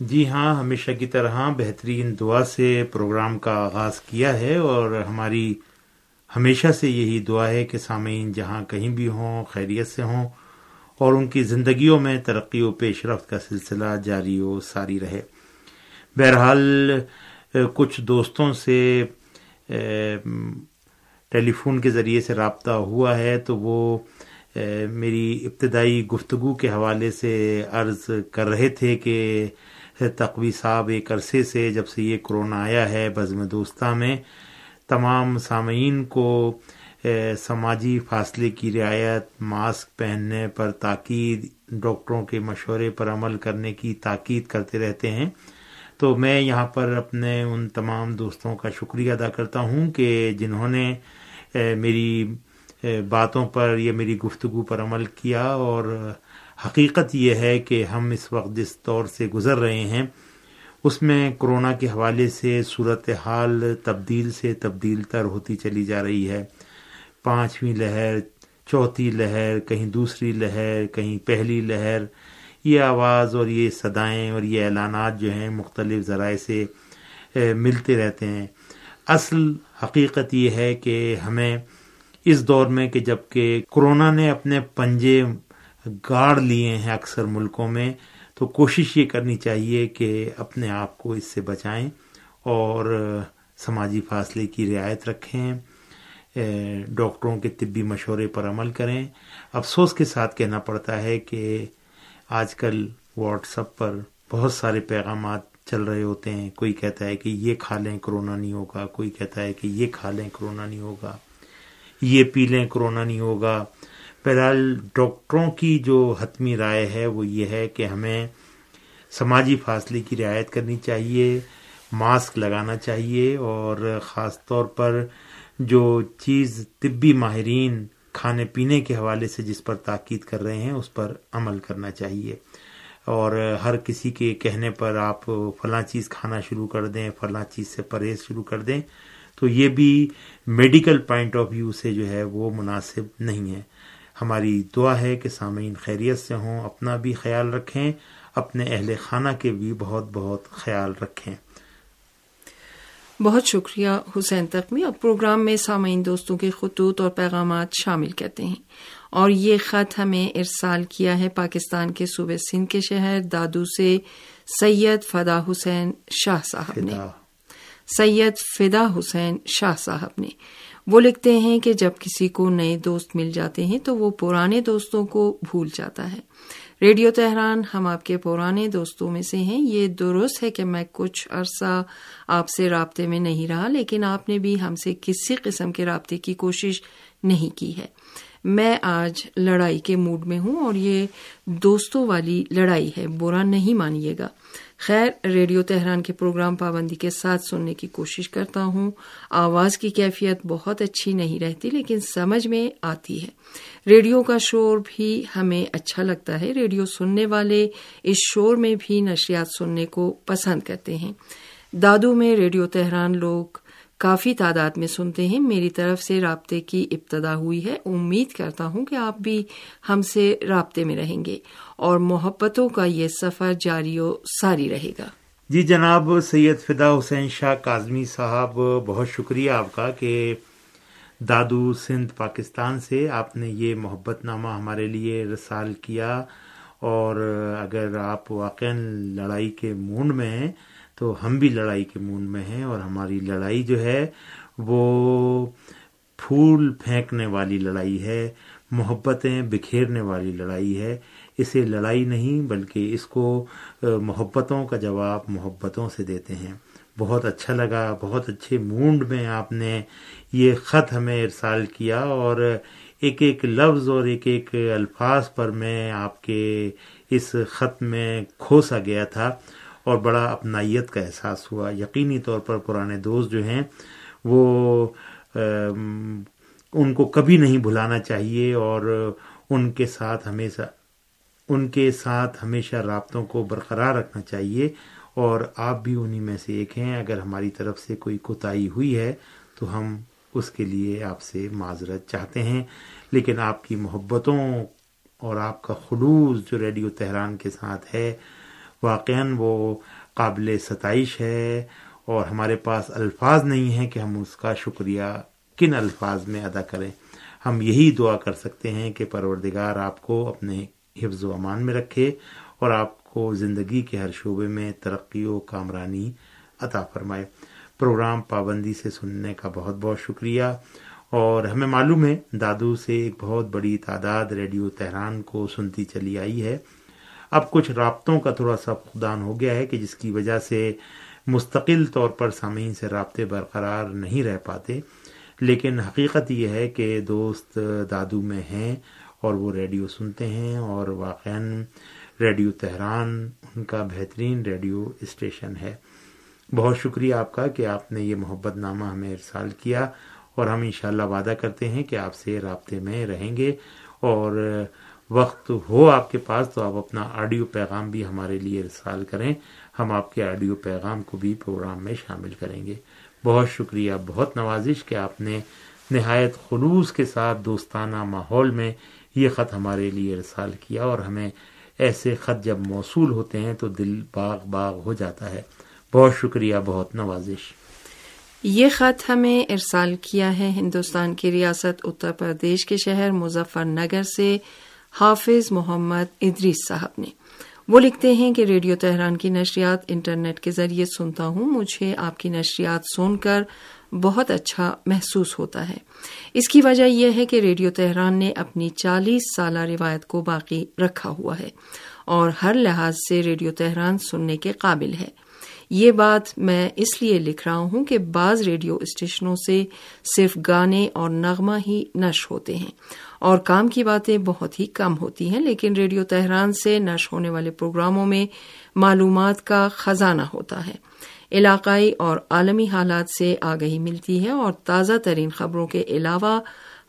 جی ہاں ہمیشہ کی طرح بہترین دعا سے پروگرام کا آغاز کیا ہے اور ہماری ہمیشہ سے یہی دعا ہے کہ سامعین جہاں کہیں بھی ہوں، خیریت سے ہوں اور ان کی زندگیوں میں ترقی و پیش رفت کا سلسلہ جاری و ساری رہے۔ بہرحال کچھ دوستوں سے ٹیلی فون کے ذریعے سے رابطہ ہوا ہے تو وہ میری ابتدائی گفتگو کے حوالے سے عرض کر رہے تھے کہ تقوی صاحب ایک عرصے سے جب سے یہ کرونا آیا ہے بزم دوستہ میں، تمام سامعین کو سماجی فاصلے کی رعایت، ماسک پہننے پر تاکید، ڈاکٹروں کے مشورے پر عمل کرنے کی تاکید کرتے رہتے ہیں۔ تو میں یہاں پر اپنے ان تمام دوستوں کا شکریہ ادا کرتا ہوں کہ جنہوں نے میری باتوں پر یا میری گفتگو پر عمل کیا اور حقیقت یہ ہے کہ ہم اس وقت جس دور سے گزر رہے ہیں، اس میں کرونا کے حوالے سے صورت حال تبدیل سے تبدیل تر ہوتی چلی جا رہی ہے۔ پانچویں لہر، چوتھی لہر، کہیں دوسری لہر، کہیں پہلی لہر۔ یہ آواز اور یہ صدائیں اور یہ اعلانات جو ہیں مختلف ذرائع سے ملتے رہتے ہیں۔ اصل حقیقت یہ ہے کہ ہمیں اس دور میں کہ جبکہ کرونا نے اپنے پنجے گاڑ لیے ہیں اکثر ملکوں میں، تو کوشش یہ کرنی چاہیے کہ اپنے آپ کو اس سے بچائیں اور سماجی فاصلے کی رعایت رکھیں ڈاکٹروں کے طبی مشورے پر عمل کریں۔ افسوس کے ساتھ کہنا پڑتا ہے کہ آج کل واٹس اپ پر بہت سارے پیغامات چل رہے ہوتے ہیں۔ کوئی کہتا ہے کہ یہ کھا لیں، کرونا نہیں ہوگا۔ کوئی کہتا ہے کہ یہ کھا لیں، کرونا نہیں ہوگا۔ یہ پی لیں، کرونا نہیں ہوگا۔ بہرحال ڈاکٹروں کی جو حتمی رائے ہے وہ یہ ہے کہ ہمیں سماجی فاصلے کی رعایت کرنی چاہیے، ماسک لگانا چاہیے اور خاص طور پر جو چیز طبی ماہرین کھانے پینے کے حوالے سے جس پر تاکید کر رہے ہیں، اس پر عمل کرنا چاہیے۔ اور ہر کسی کے کہنے پر آپ فلاں چیز کھانا شروع کر دیں، فلاں چیز سے پرہیز شروع کر دیں، تو یہ بھی میڈیکل پوائنٹ آف ویو سے جو ہے وہ مناسب نہیں ہے۔ ہماری دعا ہے کہ سامعین خیریت سے ہوں اپنا بھی خیال رکھیں اپنے اہل خانہ کے بھی بہت بہت خیال رکھیں۔ بہت شکریہ حسین تقمی اور پروگرام میں سامعین دوستوں کے خطوط اور پیغامات شامل کرتے ہیں۔ اور یہ خط ہمیں ارسال کیا ہے پاکستان کے صوبے سندھ کے شہر دادو سے سید فدا حسین شاہ صاحب نے۔ سید فدا حسین شاہ صاحب نے۔ وہ لکھتے ہیں کہ جب کسی کو نئے دوست مل جاتے ہیں تو وہ پرانے دوستوں کو بھول جاتا ہے۔ ریڈیو تہران ہم آپ کے پرانے دوستوں میں سے ہیں۔ یہ درست ہے کہ میں کچھ عرصہ آپ سے رابطے میں نہیں رہا، لیکن آپ نے بھی ہم سے کسی قسم کے رابطے کی کوشش نہیں کی ہے۔ میں آج لڑائی کے موڈ میں ہوں اور یہ دوستوں والی لڑائی ہے، برا نہیں مانیے گا۔ خیر، ریڈیو تہران کے پروگرام پابندی کے ساتھ سننے کی کوشش کرتا ہوں۔ آواز کی کیفیت بہت اچھی نہیں رہتی، لیکن سمجھ میں آتی ہے۔ ریڈیو کا شور بھی ہمیں اچھا لگتا ہے۔ ریڈیو سننے والے اس شور میں بھی نشریات سننے کو پسند کرتے ہیں۔ دادو میں ریڈیو تہران لوگ کافی تعداد میں سنتے ہیں۔ میری طرف سے رابطے کی ابتدا ہوئی ہے۔ امید کرتا ہوں کہ آپ بھی ہم سے رابطے میں رہیں گے اور محبتوں کا یہ سفر جاری و ساری رہے گا۔ جی جناب، سید فدا حسین شاہ کاظمی صاحب، بہت شکریہ آپ کا کہ دادو سندھ پاکستان سے آپ نے یہ محبت نامہ ہمارے لیے رسال کیا اور اگر آپ واقع لڑائی کے مونڈ میں ہیں تو ہم بھی لڑائی کے مون میں ہیں اور ہماری لڑائی جو ہے وہ پھول پھینکنے والی لڑائی ہے، محبتیں بکھیرنے والی لڑائی ہے۔ اسے لڑائی نہیں بلکہ اس کو محبتوں کا جواب محبتوں سے دیتے ہیں۔ بہت اچھا لگا، بہت اچھے مونڈ میں آپ نے یہ خط ہمیں ارسال کیا اور ایک ایک لفظ اور ایک ایک الفاظ پر میں آپ کے اس خط میں کھوسا گیا تھا۔ اور بڑا اپنائیت کا احساس ہوا۔ یقینی طور پر پرانے دوست جو ہیں، وہ ان کو کبھی نہیں بھلانا چاہیے اور ان کے ساتھ ہمیشہ، ان کے ساتھ ہمیشہ رابطوں کو برقرار رکھنا چاہیے اور آپ بھی انہی میں سے ایک ہیں۔ اگر ہماری طرف سے کوئی کوتاہی ہوئی ہے تو ہم اس کے لیے آپ سے معذرت چاہتے ہیں۔ لیکن آپ کی محبتوں اور آپ کا خلوص جو ریڈیو تہران کے ساتھ ہے واقع وہ قابل ستائش ہے اور ہمارے پاس الفاظ نہیں ہیں کہ ہم اس کا شکریہ کن الفاظ میں ادا کریں۔ ہم یہی دعا کر سکتے ہیں کہ پروردگار آپ کو اپنے حفظ و امان میں رکھے اور آپ کو زندگی کے ہر شعبے میں ترقی و کامرانی عطا فرمائے۔ پروگرام پابندی سے سننے کا بہت بہت شکریہ۔ اور ہمیں معلوم ہے دادو سے ایک بہت بڑی تعداد ریڈیو تہران کو سنتی چلی آئی ہے۔ اب کچھ رابطوں کا تھوڑا سا فقدان ہو گیا ہے کہ جس کی وجہ سے مستقل طور پر سامعین سے رابطے برقرار نہیں رہ پاتے۔ لیکن حقیقت یہ ہے کہ دوست دادو میں ہیں اور وہ ریڈیو سنتے ہیں اور واقع ریڈیو تہران ان کا بہترین ریڈیو اسٹیشن ہے۔ بہت شکریہ آپ کا کہ آپ نے یہ محبت نامہ ہمیں ارسال کیا اور ہم انشاءاللہ وعدہ کرتے ہیں کہ آپ سے رابطے میں رہیں گے اور وقت ہو آپ کے پاس تو آپ اپنا آڈیو پیغام بھی ہمارے لیے ارسال کریں۔ ہم آپ کے آڈیو پیغام کو بھی پروگرام میں شامل کریں گے۔ بہت شکریہ۔ بہت نوازش کہ آپ نے نہایت خلوص کے ساتھ دوستانہ ماحول میں یہ خط ہمارے لیے ارسال کیا اور ہمیں ایسے خط جب موصول ہوتے ہیں تو دل باغ باغ ہو جاتا ہے۔ بہت شکریہ۔ بہت نوازش۔ یہ خط ہمیں ارسال کیا ہے ہندوستان کی ریاست اتر پردیش کے شہر مظفر نگر سے۔ حافظ محمد ادریس صاحب نے۔ وہ لکھتے ہیں کہ ریڈیو تہران کی نشریات انٹرنیٹ کے ذریعے سنتا ہوں۔ مجھے آپ کی نشریات سن کر بہت اچھا محسوس ہوتا ہے۔ اس کی وجہ یہ ہے کہ ریڈیو تہران نے اپنی چالیس سالہ روایت کو باقی رکھا ہوا ہے اور ہر لحاظ سے ریڈیو تہران سننے کے قابل ہے۔ یہ بات میں اس لیے لکھ رہا ہوں کہ بعض ریڈیو اسٹیشنوں سے صرف گانے اور نغمہ ہی نش ہوتے ہیں اور کام کی باتیں بہت ہی کم ہوتی ہیں، لیکن ریڈیو تہران سے نش ہونے والے پروگراموں میں معلومات کا خزانہ ہوتا ہے۔ علاقائی اور عالمی حالات سے آگہی ملتی ہے اور تازہ ترین خبروں کے علاوہ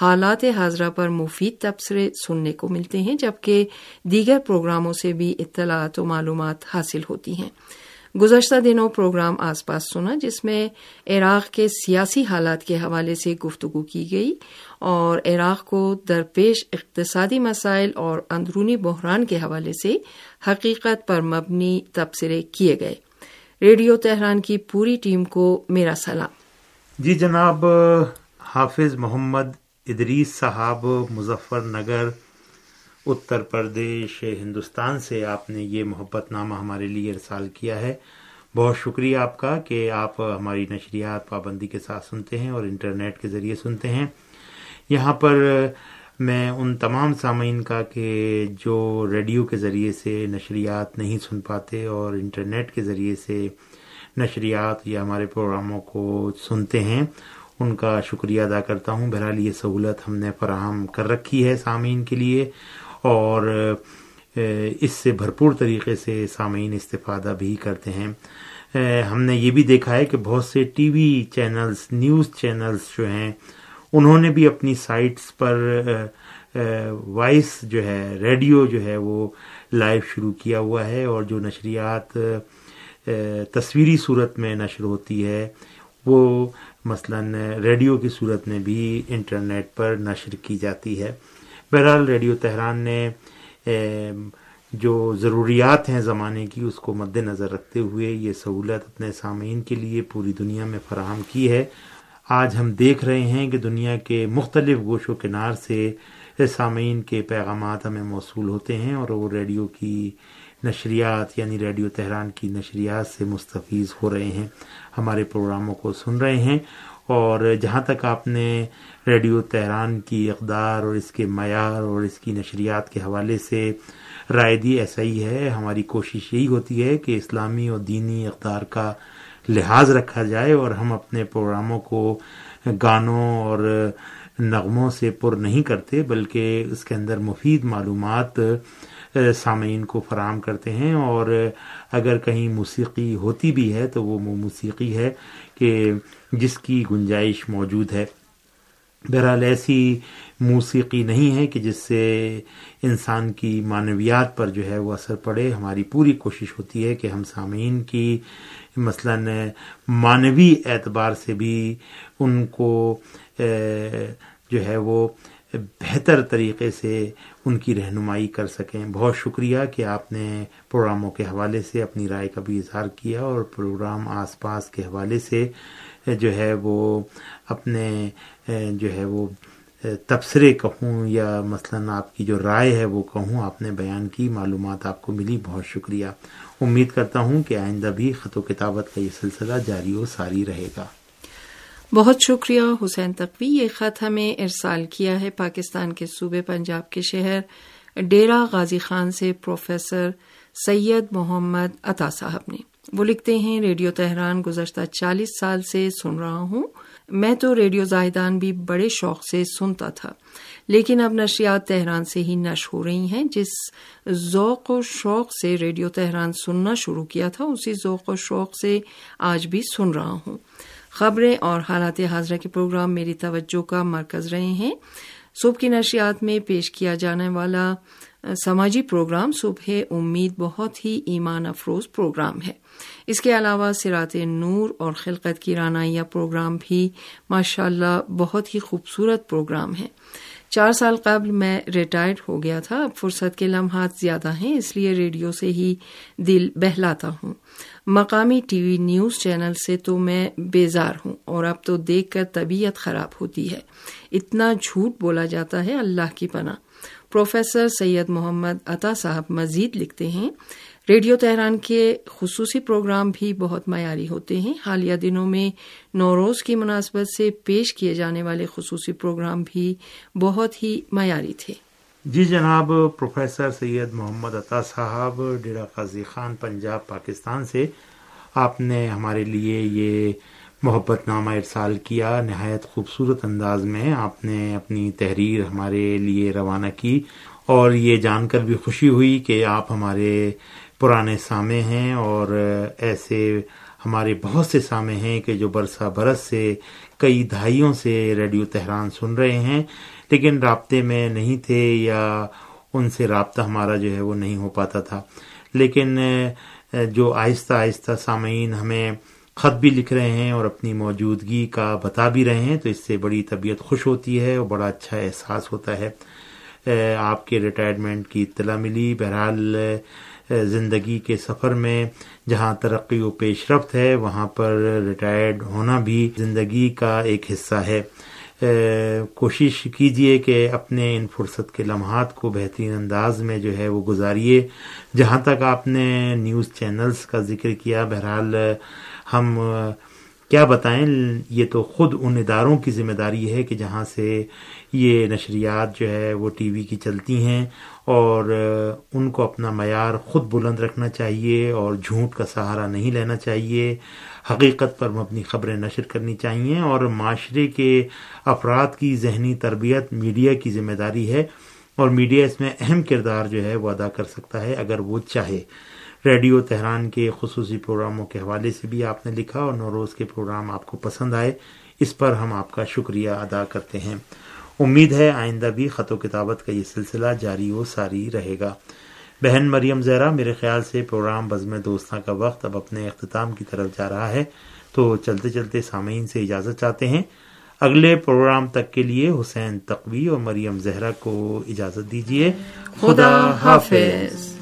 حالات حاضرہ پر مفید تبصرے سننے کو ملتے ہیں، جبکہ دیگر پروگراموں سے بھی اطلاعات و معلومات حاصل ہوتی ہیں۔ گزشتہ دنوں پروگرام آس پاس سنا، جس میں عراق کے سیاسی حالات کے حوالے سے گفتگو کی گئی اور عراق کو درپیش اقتصادی مسائل اور اندرونی بحران کے حوالے سے حقیقت پر مبنی تبصرے کیے گئے۔ ریڈیو تہران کی پوری ٹیم کو میرا سلام۔ جی جناب، حافظ محمد ادریس صاحب، مظفر نگر اتر پردیش، ہندوستان سے آپ نے یہ محبت نامہ ہمارے لیے ارسال کیا ہے۔ بہت شکریہ آپ کا کہ آپ ہماری نشریات، پابندی کے ساتھ سنتے ہیں اور انٹرنیٹ کے ذریعے سنتے ہیں۔ یہاں پر میں ان تمام سامعین کا کہ جو ریڈیو کے ذریعے سے نشریات نہیں سن پاتے اور انٹرنیٹ کے ذریعے سے نشریات یا ہمارے پروگراموں کو سنتے ہیں، ان کا شکریہ ادا کرتا ہوں۔ بہرحال یہ سہولت ہم نے فراہم کر رکھی ہے سامعین کے لیے۔ اور اس سے بھرپور طریقے سے سامعین استفادہ بھی کرتے ہیں۔ ہم نے یہ بھی دیکھا ہے کہ بہت سے T V channels, news channels جو ہیں، انہوں نے بھی اپنی سائٹس پر وائس جو ہے، ریڈیو جو ہے، وہ لائیو شروع کیا ہوا ہے اور جو نشریات تصویری صورت میں نشر ہوتی ہے، وہ مثلا ریڈیو کی صورت میں بھی انٹرنیٹ پر نشر کی جاتی ہے۔ بہرحال ریڈیو تہران نے جو ضروریات ہیں زمانے کی، اس کو مد نظر رکھتے ہوئے یہ سہولت اپنے سامعین کے لیے پوری دنیا میں فراہم کی ہے۔ آج ہم دیکھ رہے ہیں کہ دنیا کے مختلف گوش و کنار سے سامعین کے پیغامات ہمیں موصول ہوتے ہیں اور وہ ریڈیو کی نشریات یعنی ریڈیو تہران کی نشریات سے مستفیض ہو رہے ہیں۔ ہمارے پروگراموں کو سن رہے ہیں۔ اور جہاں تک آپ نے ریڈیو تہران کی اقدار اور اس کے معیار اور اس کی نشریات کے حوالے سے رائے دی، ایسا ہی ہے۔ ہماری کوشش یہی ہوتی ہے کہ اسلامی اور دینی اقدار کا لحاظ رکھا جائے اور ہم اپنے پروگراموں کو گانوں اور نغموں سے پر نہیں کرتے، بلکہ اس کے اندر مفید معلومات سامعین کو فراہم کرتے ہیں۔ اور اگر کہیں موسیقی ہوتی بھی ہے تو وہ موسیقی ہے۔ کہ جس کی گنجائش موجود ہے۔ بہرحال ایسی موسیقی نہیں ہے کہ جس سے انسان کی معنویات پر جو ہے وہ اثر پڑے۔ ہماری پوری کوشش ہوتی ہے کہ ہم سامعین کی مثلا معنوی اعتبار سے بھی ان کو جو ہے وہ بہتر طریقے سے ان کی رہنمائی کر سکیں۔ بہت شکریہ کہ آپ نے پروگراموں کے حوالے سے اپنی رائے کا بھی اظہار کیا اور پروگرام آس پاس کے حوالے سے جو ہے وہ اپنے، جو ہے وہ، تبصرے کہوں یا مثلا آپ کی جو رائے ہے وہ کہوں، آپ نے بیان کی، معلومات آپ کو ملی، بہت شکریہ۔ امید کرتا ہوں کہ آئندہ بھی خط و کتابت کا یہ سلسلہ جاری و ساری رہے گا۔ بہت شکریہ حسین تقوی، یہ خط ہمیں ارسال کیا ہے پاکستان کے صوبے پنجاب کے شہر ڈیرا غازی خان سے پروفیسر سید محمد عطا صاحب نے۔ وہ لکھتے ہیں، ریڈیو تہران گزشتہ چالیس سال سے سن رہا ہوں۔ میں تو ریڈیو زاہدان بھی بڑے شوق سے سنتا تھا، لیکن اب نشریات تہران سے ہی نش ہو رہی ہیں۔ جس ذوق و شوق سے ریڈیو تہران سننا شروع کیا تھا، اسی ذوق و شوق سے آج بھی سن رہا ہوں۔ خبریں اور حالات حاضرہ کے پروگرام میری توجہ کا مرکز رہے ہیں۔ صبح کی نشریات میں پیش کیا جانے والا سماجی پروگرام صبح امید بہت ہی ایمان افروز پروگرام ہے۔ اس کے علاوہ سرات نور اور خلقت کی رانائیہ پروگرام بھی ماشاء اللہ بہت ہی خوبصورت پروگرام ہے۔ چار سال قبل میں ریٹائرڈ ہو گیا تھا۔ اب فرصت کے لمحات زیادہ ہیں، اس لیے ریڈیو سے ہی دل بہلاتا ہوں۔ مقامی ٹی وی نیوز چینل سے تو میں بیزار ہوں اور اب تو دیکھ کر طبیعت خراب ہوتی ہے۔ اتنا جھوٹ بولا جاتا ہے اللہ کی پناہ۔ پروفیسر سید محمد عطا صاحب مزید لکھتے ہیں ریڈیو تہران کے خصوصی پروگرام بھی بہت معیاری ہوتے ہیں۔ حالیہ دنوں میں نوروز کی مناسبت سے پیش کیے جانے والے خصوصی پروگرام بھی بہت ہی معیاری تھے۔ جی جناب، پروفیسر سید محمد عطا صاحب ڈیرا قاضی خان، پنجاب، پاکستان سے آپ نے ہمارے لیے یہ محبت نامہ ارسال کیا۔ نہایت خوبصورت انداز میں آپ نے اپنی تحریر ہمارے لیے روانہ کی اور یہ جان کر بھی خوشی ہوئی کہ آپ ہمارے پرانے سامے ہیں اور ایسے ہمارے بہت سے سامے ہیں کہ جو برسہ برس سے کئی دہائیوں سے ریڈیو تہران سن رہے ہیں، لیکن رابطے میں نہیں تھے یا ان سے رابطہ ہمارا جو ہے وہ نہیں ہو پاتا تھا۔ لیکن، جو آہستہ آہستہ سامعین ہمیں خط بھی لکھ رہے ہیں اور اپنی موجودگی کا بتا بھی رہے ہیں، تو اس سے بڑی طبیعت خوش ہوتی ہے اور بڑا اچھا احساس ہوتا ہے۔ آپ کے ریٹائرمنٹ کی اطلاع ملی۔ بہرحال زندگی کے سفر میں جہاں ترقی و پیش رفت ہے، وہاں پر ریٹائرڈ ہونا بھی زندگی کا ایک حصہ ہے۔ کوشش کیجیے کہ اپنے ان فرصت کے لمحات کو بہترین انداز میں جو ہے وہ گزاریے۔ جہاں تک آپ نے نیوز چینلز کا ذکر کیا، بہرحال، ہم کیا بتائیں، یہ تو خود ان اداروں کی ذمہ داری ہے کہ جہاں سے یہ نشریات جو ہے وہ ٹی وی کی چلتی ہیں۔ اور ان کو اپنا معیار خود بلند رکھنا چاہیے اور جھوٹ کا سہارا نہیں لینا چاہیے۔ حقیقت پر مبنی خبریں نشر کرنی چاہیے اور معاشرے کے افراد کی ذہنی تربیت میڈیا کی ذمہ داری ہے اور میڈیا اس میں اہم کردار جو ہے وہ ادا کر سکتا ہے اگر وہ چاہے۔ ریڈیو تہران کے خصوصی پروگراموں کے حوالے سے بھی آپ نے لکھا اور نوروز کے پروگرام آپ کو پسند آئے، اس پر ہم آپ کا شکریہ ادا کرتے ہیں۔ امید ہے آئندہ بھی خط و کتابت کا یہ سلسلہ جاری و ساری رہے گا۔ بہن مریم زہرا، میرے خیال سے پروگرام بزم دوستاں کا وقت اب اپنے اختتام کی طرف جا رہا ہے، تو چلتے چلتے سامعین سے اجازت چاہتے ہیں، اگلے پروگرام تک کے لیے حسین تقوی اور مریم زہرا کو اجازت دیجیے خدا حافظ۔